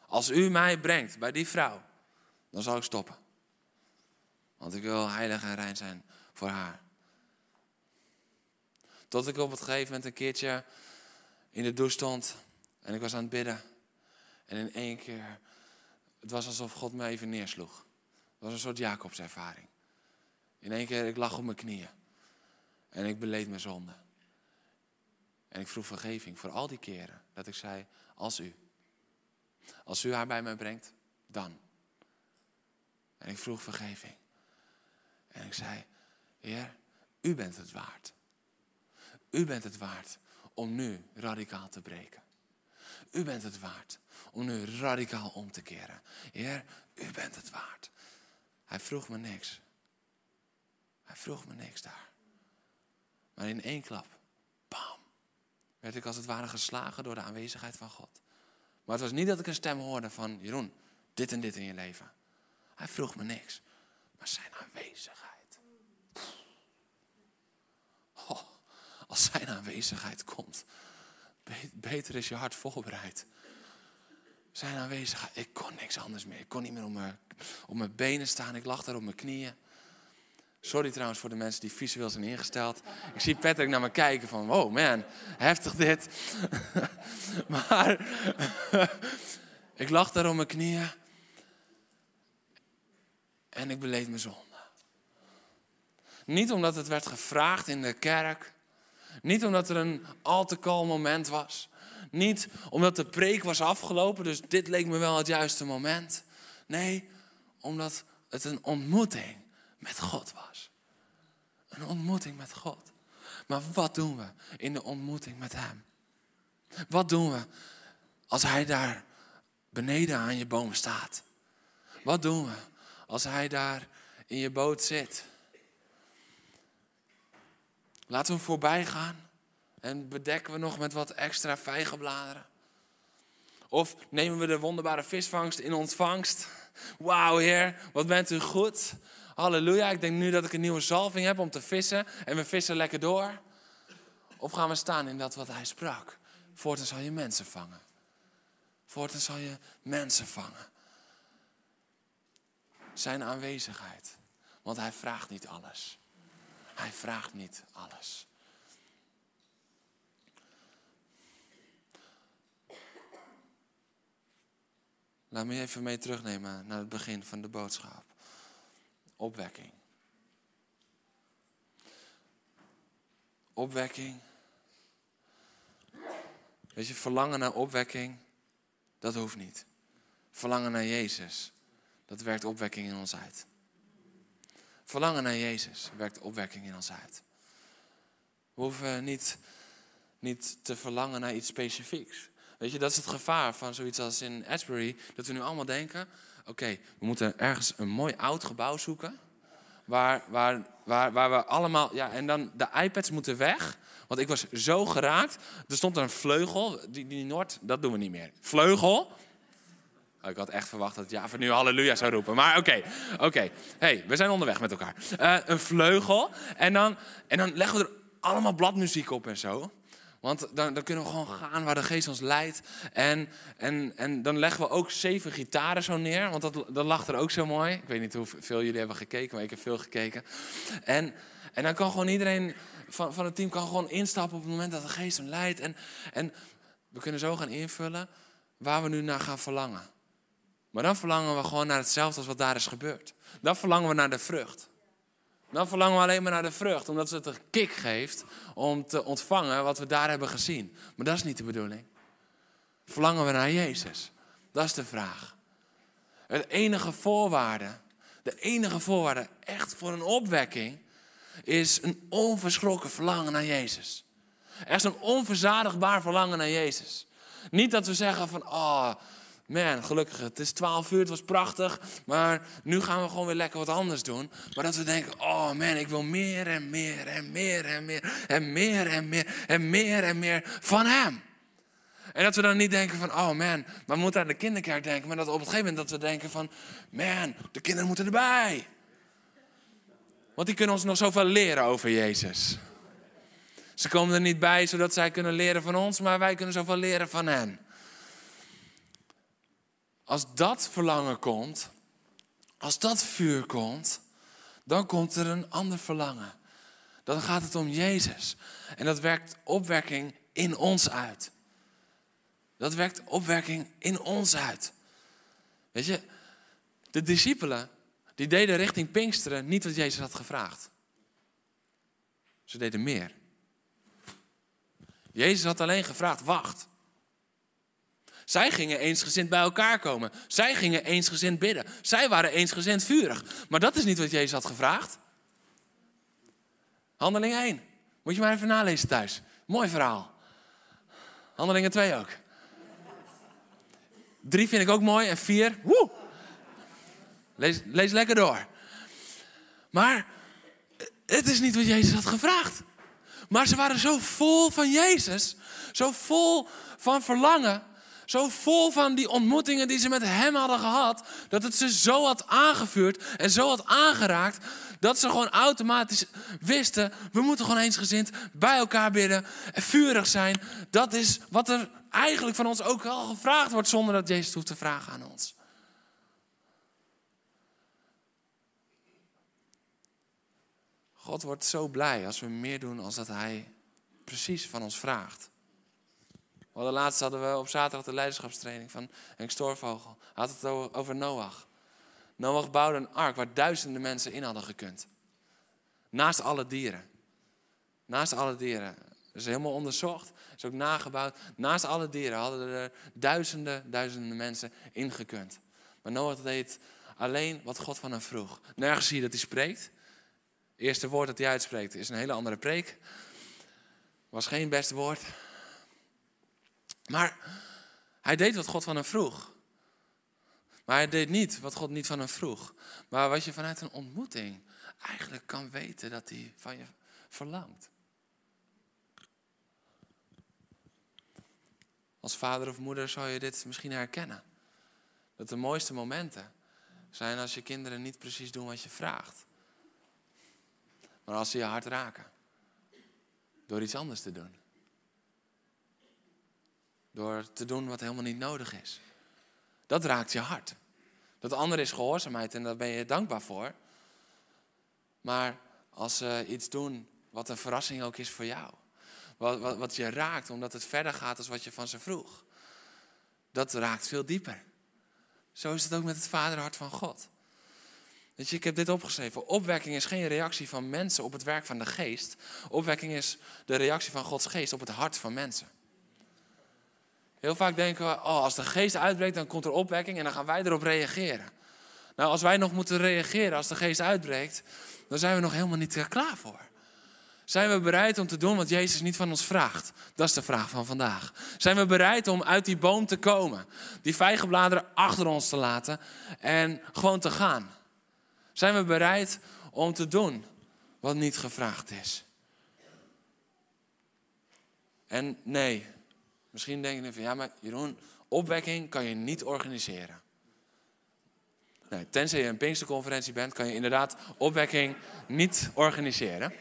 Als u mij brengt bij die vrouw, dan zal ik stoppen. Want ik wil heilig en rein zijn voor haar. Tot ik op het gegeven moment een keertje in de douche stond en ik was aan het bidden. En in één keer het was alsof God me even neersloeg. Het was een soort Jacobservaring. In één keer, ik lag op mijn knieën. En ik beleed mijn zonde. En ik vroeg vergeving voor al die keren dat ik zei, als u. Als u haar bij mij brengt, dan. En ik vroeg vergeving. En ik zei, Heer, u bent het waard. U bent het waard om nu radicaal te breken. U bent het waard om nu radicaal om te keren. Heer, u bent het waard. Hij vroeg me niks. Hij vroeg me niks daar. Maar in één klap, bam, werd ik als het ware geslagen door de aanwezigheid van God. Maar het was niet dat ik een stem hoorde van, Jeroen, dit en dit in je leven. Hij vroeg me niks, maar zijn aanwezigheid. Oh, als zijn aanwezigheid komt, beter is je hart voorbereid. Zijn aanwezigheid, ik kon niks anders meer. Ik kon niet meer op mijn, op mijn benen staan, ik lag daar op mijn knieën. Sorry trouwens voor de mensen die visueel zijn ingesteld. Ik zie Patrick naar me kijken van, wow man, heftig dit. maar ik lag daar op mijn knieën en ik beleed mijn zonde. Niet omdat het werd gevraagd in de kerk. Niet omdat er een al te kalm moment was. Niet omdat de preek was afgelopen, dus dit leek me wel het juiste moment. Nee, omdat het een ontmoeting met God was. Een ontmoeting met God. Maar wat doen we in de ontmoeting met Hem? Wat doen we als Hij daar beneden aan je boom staat? Wat doen we als Hij daar in je boot zit? Laten we hem voorbij gaan en bedekken we nog met wat extra vijgenbladeren? Of nemen we de wonderbare visvangst in ontvangst? Wauw, Heer, wat bent u goed. Halleluja, ik denk nu dat ik een nieuwe zalving heb om te vissen en we vissen lekker door. Of gaan we staan in dat wat hij sprak? Voortaan zal je mensen vangen. Voortaan zal je mensen vangen. Zijn aanwezigheid. Want hij vraagt niet alles. Hij vraagt niet alles. Laat me even mee terugnemen naar het begin van de boodschap. Opwekking. Opwekking. Weet je, verlangen naar opwekking, dat hoeft niet. Verlangen naar Jezus, dat werkt opwekking in ons uit. Verlangen naar Jezus werkt opwekking in ons uit. We hoeven niet, niet te verlangen naar iets specifieks. Weet je, dat is het gevaar van zoiets als in Asbury. Dat we nu allemaal denken, oké, we moeten ergens een mooi oud gebouw zoeken. Waar, waar, waar, waar we allemaal, ja, en dan de iPads moeten weg. Want ik was zo geraakt. Er stond een vleugel, die, die Noord, dat doen we niet meer. Vleugel. Oh, ik had echt verwacht dat ja van nu halleluja zou roepen. Maar oké, oké. hey, we zijn onderweg met elkaar. Uh, een vleugel. En dan, en dan leggen we er allemaal bladmuziek op en zo. Want dan, dan, kunnen we gewoon gaan waar de geest ons leidt. En, en, en dan leggen we ook zeven gitaren zo neer. Want dat, dat lag er ook zo mooi. Ik weet niet hoeveel jullie hebben gekeken, maar ik heb veel gekeken. En, en dan kan gewoon iedereen van, van het team kan gewoon instappen op het moment dat de geest hem leidt. En, en we kunnen zo gaan invullen waar we nu naar gaan verlangen. Maar dan verlangen we gewoon naar hetzelfde als wat daar is gebeurd. Dan verlangen we naar de vrucht. Dan verlangen we alleen maar naar de vrucht, omdat het een kick geeft om te ontvangen wat we daar hebben gezien. Maar dat is niet de bedoeling. Verlangen we naar Jezus? Dat is de vraag. Het enige voorwaarde, de enige voorwaarde echt voor een opwekking, is een onverschrokken verlangen naar Jezus. Echt een onverzadigbaar verlangen naar Jezus. Niet dat we zeggen van, oh, man, gelukkig, het is 12 uur, het was prachtig, maar nu gaan we gewoon weer lekker wat anders doen. Maar dat we denken, oh man, ik wil meer en meer en meer en meer en meer en meer en meer en meer van Hem. En dat we dan niet denken van, oh man, we moeten aan de kinderkerk denken. Maar dat op het gegeven moment dat we denken van, man, de kinderen moeten erbij. Want die kunnen ons nog zoveel leren over Jezus. Ze komen er niet bij zodat zij kunnen leren van ons, maar wij kunnen zoveel leren van hen. Als dat verlangen komt, als dat vuur komt, dan komt er een ander verlangen. Dan gaat het om Jezus. En dat werkt opwekking in ons uit. Dat werkt opwekking in ons uit. Weet je, de discipelen, die deden richting Pinksteren niet wat Jezus had gevraagd. Ze deden meer. Jezus had alleen gevraagd, wacht. Zij gingen eensgezind bij elkaar komen. Zij gingen eensgezind bidden. Zij waren eensgezind vurig. Maar dat is niet wat Jezus had gevraagd. Handeling 1. Moet je maar even nalezen thuis. Mooi verhaal. Handelingen 2 ook. 3 vind ik ook mooi. En 4, woe. Lees, lees lekker door. Maar het is niet wat Jezus had gevraagd. Maar ze waren zo vol van Jezus, zo vol van verlangen, zo vol van die ontmoetingen die ze met Hem hadden gehad, dat het ze zo had aangevuurd en zo had aangeraakt, dat ze gewoon automatisch wisten, we moeten gewoon eensgezind bij elkaar bidden en vurig zijn. Dat is wat er eigenlijk van ons ook al gevraagd wordt, zonder dat Jezus hoeft te vragen aan ons. God wordt zo blij als we meer doen als dat Hij precies van ons vraagt. Hadden laatst hadden we op zaterdag de leiderschapstraining van Henk Stoorvogel. Had het over Noach. Noach bouwde een ark waar duizenden mensen in hadden gekund. Naast alle dieren. Naast alle dieren. Dat is helemaal onderzocht. is ook nagebouwd. Naast alle dieren hadden er duizenden, duizenden mensen ingekund. Maar Noach deed alleen wat God van hem vroeg. Nergens zie je dat hij spreekt eerste woord dat hij uitspreekt is een hele andere preek. Was geen beste woord. Maar hij deed wat God van hem vroeg. Maar hij deed niet wat God niet van hem vroeg. Maar wat je vanuit een ontmoeting eigenlijk kan weten dat hij van je verlangt. Als vader of moeder zou je dit misschien herkennen. Dat de mooiste momenten zijn als je kinderen niet precies doen wat je vraagt. Maar als ze je hart raken. Door iets anders te doen. Door te doen wat helemaal niet nodig is. Dat raakt je hart. Dat andere is gehoorzaamheid en daar ben je dankbaar voor. Maar als ze iets doen wat een verrassing ook is voor jou. Wat, wat, wat je raakt omdat het verder gaat dan wat je van ze vroeg. Dat raakt veel dieper. Zo is het ook met het vaderhart van God. Weet je, ik heb dit opgeschreven. Opwekking is geen reactie van mensen op het werk van de geest. Opwekking is de reactie van Gods geest op het hart van mensen. Heel vaak denken we, oh, als de geest uitbreekt, dan komt er opwekking en dan gaan wij erop reageren. Nou, als wij nog moeten reageren als de geest uitbreekt, dan zijn we nog helemaal niet klaar voor. Zijn we bereid om te doen wat Jezus niet van ons vraagt? Dat is de vraag van vandaag. Zijn we bereid om uit die boom te komen, die vijgenbladeren achter ons te laten en gewoon te gaan? Zijn we bereid om te doen wat niet gevraagd is? En nee, misschien denk je van ja, maar Jeroen, opwekking kan je niet organiseren. Nee, tenzij je een Pinksterconferentie bent, kan je inderdaad opwekking niet organiseren.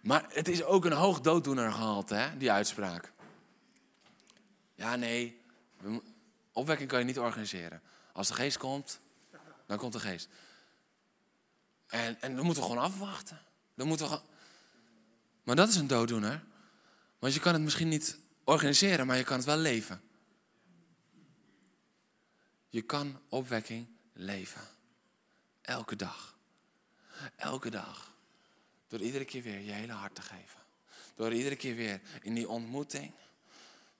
Maar het is ook een hoog dooddoener gehaald, hè, die uitspraak. Ja, nee, opwekking kan je niet organiseren. Als de geest komt, dan komt de geest. En, en dan moeten we gewoon afwachten. Dan moeten we Maar dat is een dooddoener. Want je kan het misschien niet organiseren, maar je kan het wel leven. Je kan opwekking leven. Elke dag. Elke dag. Door iedere keer weer je hele hart te geven. Door iedere keer weer in die ontmoeting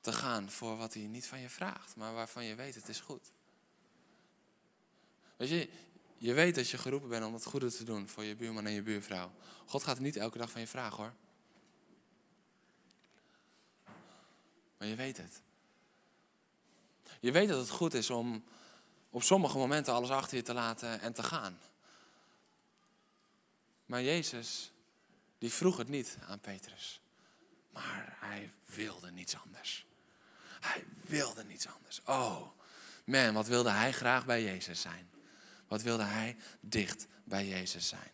te gaan voor wat hij niet van je vraagt, maar waarvan je weet het is goed. Weet je, je weet dat je geroepen bent om het goede te doen voor je buurman en je buurvrouw. God gaat het niet elke dag van je vragen hoor. Maar je weet het. Je weet dat het goed is om op sommige momenten alles achter je te laten en te gaan. Maar Jezus, die vroeg het niet aan Petrus. Maar hij wilde niets anders. Hij wilde niets anders. Oh, man, wat wilde hij graag bij Jezus zijn. Wat wilde hij dicht bij Jezus zijn?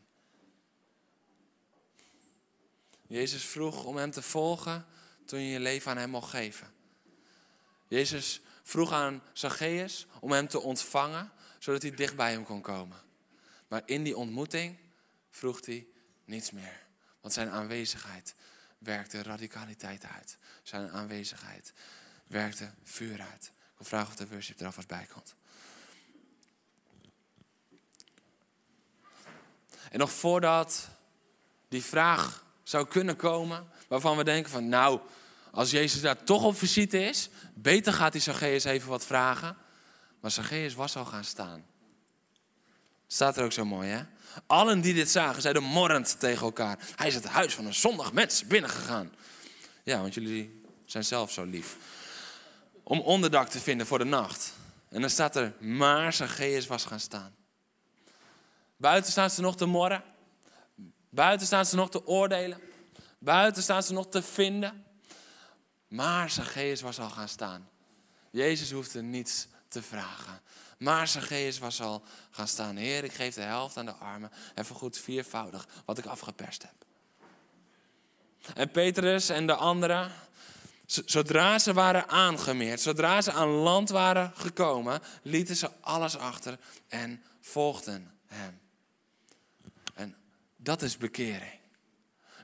Jezus vroeg om hem te volgen toen je je leven aan hem mocht geven. Jezus vroeg aan Zacchaeus om hem te ontvangen, zodat hij dicht bij hem kon komen. Maar in die ontmoeting vroeg hij niets meer. Want zijn aanwezigheid werkte radicaliteit uit. Zijn aanwezigheid werkte vuur uit. Ik wil vragen of de worship er alvast bij komt. En nog voordat die vraag zou kunnen komen, waarvan we denken van nou, als Jezus daar toch op visite is, beter gaat die Zacchaeus even wat vragen. Maar Zacchaeus was al gaan staan. Staat er ook zo mooi, hè? Allen die dit zagen, zeiden morrend tegen elkaar. Hij is het huis van een zondag mens binnengegaan. Ja, want jullie zijn zelf zo lief. Om onderdak te vinden voor de nacht. En dan staat er, maar Zacchaeus was gaan staan. Buiten staan ze nog te morren. Buiten staan ze nog te oordelen. Buiten staan ze nog te vinden. Maar Zacchaeus was al gaan staan. Jezus hoefde niets te vragen. Maar Zacchaeus was al gaan staan. Heer, ik geef de helft aan de armen en vergoed viervoudig wat ik afgeperst heb. En Petrus en de anderen, zodra ze waren aangemeerd, zodra ze aan land waren gekomen, lieten ze alles achter en volgden hem. Dat is bekering.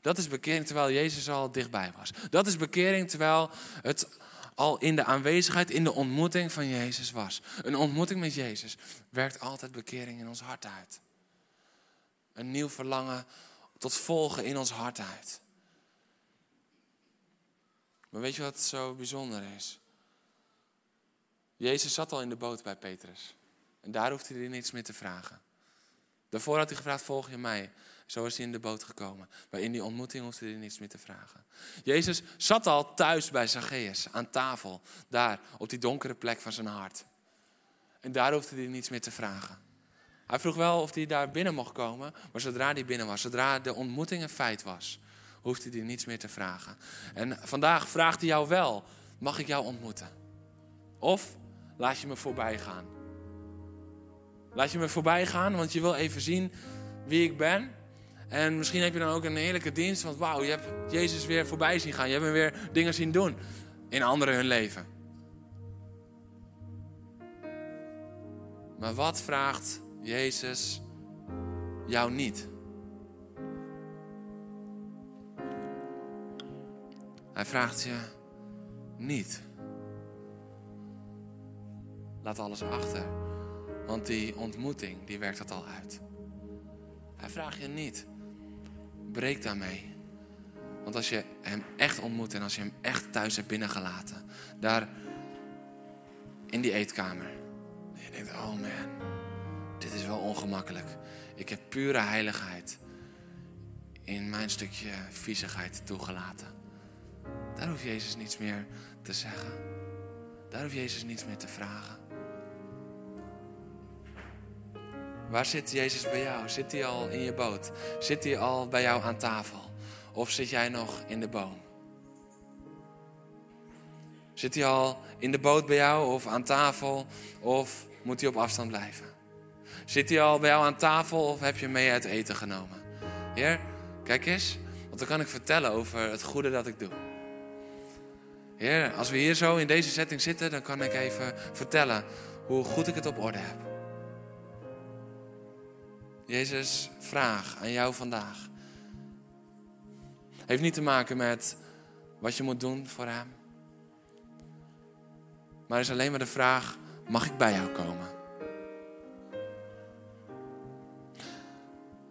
Dat is bekering terwijl Jezus al dichtbij was. Dat is bekering terwijl het al in de aanwezigheid, in de ontmoeting van Jezus was. Een ontmoeting met Jezus werkt altijd bekering in ons hart uit. Een nieuw verlangen tot volgen in ons hart uit. Maar weet je wat zo bijzonder is? Jezus zat al in de boot bij Petrus. En daar hoefde hij niets meer te vragen. Daarvoor had hij gevraagd, volg je mij? Zo is hij in de boot gekomen. Maar in die ontmoeting hoefde hij niets meer te vragen. Jezus zat al thuis bij Zacchaeus, aan tafel. Daar, op die donkere plek van zijn hart. En daar hoefde hij niets meer te vragen. Hij vroeg wel of hij daar binnen mocht komen. Maar zodra hij binnen was, zodra de ontmoeting een feit was, hoefde hij niets meer te vragen. En vandaag vraagt hij jou wel, mag ik jou ontmoeten? Of laat je me voorbij gaan? Laat je me voorbij gaan, want je wil even zien wie ik ben. En misschien heb je dan ook een heerlijke dienst. Want wauw, je hebt Jezus weer voorbij zien gaan. Je hebt hem weer dingen zien doen in anderen hun leven. Maar wat vraagt Jezus jou niet? Hij vraagt je niet. Laat alles achter. Want die ontmoeting, die werkt dat al uit. Hij vraagt je niet breek daarmee. Want als je hem echt ontmoet en als je hem echt thuis hebt binnengelaten, daar in die eetkamer, en je denkt: oh man, dit is wel ongemakkelijk. Ik heb pure heiligheid in mijn stukje viezigheid toegelaten. Daar hoeft Jezus niets meer te zeggen. Daar hoeft Jezus niets meer te vragen. Waar zit Jezus bij jou? Zit hij al in je boot? Zit hij al bij jou aan tafel? Of zit jij nog in de boom? Zit hij al in de boot bij jou of aan tafel? Of moet hij op afstand blijven? Zit hij al bij jou aan tafel of heb je mee uit eten genomen? Heer, kijk eens, want dan kan ik vertellen over het goede dat ik doe. Heer, als we hier zo in deze setting zitten, dan kan ik even vertellen hoe goed ik het op orde heb. Jezus, vraag aan jou vandaag. Heeft niet te maken met wat je moet doen voor Hem. Maar is alleen maar de vraag, mag ik bij jou komen?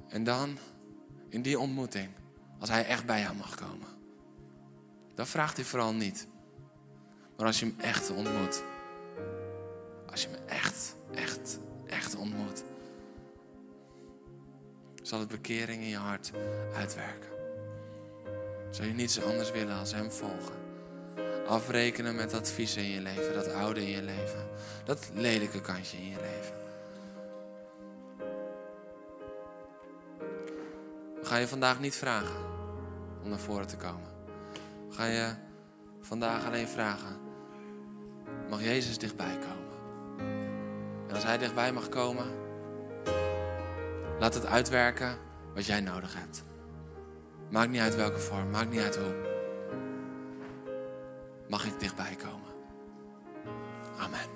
En dan, in die ontmoeting, als Hij echt bij jou mag komen. Dan vraagt hij vooral niet. Maar als je hem echt ontmoet. Als je hem echt, echt, echt ontmoet zal het bekering in je hart uitwerken. Zal je niets anders willen als Hem volgen. Afrekenen met dat vieze in je leven, dat oude in je leven, dat lelijke kantje in je leven. Ga je vandaag niet vragen om naar voren te komen. Ga je vandaag alleen vragen, mag Jezus dichtbij komen? En als Hij dichtbij mag komen, Laat het uitwerken wat jij nodig hebt. Maakt niet uit welke vorm, maakt niet uit hoe. Mag ik dichtbij komen? Amen.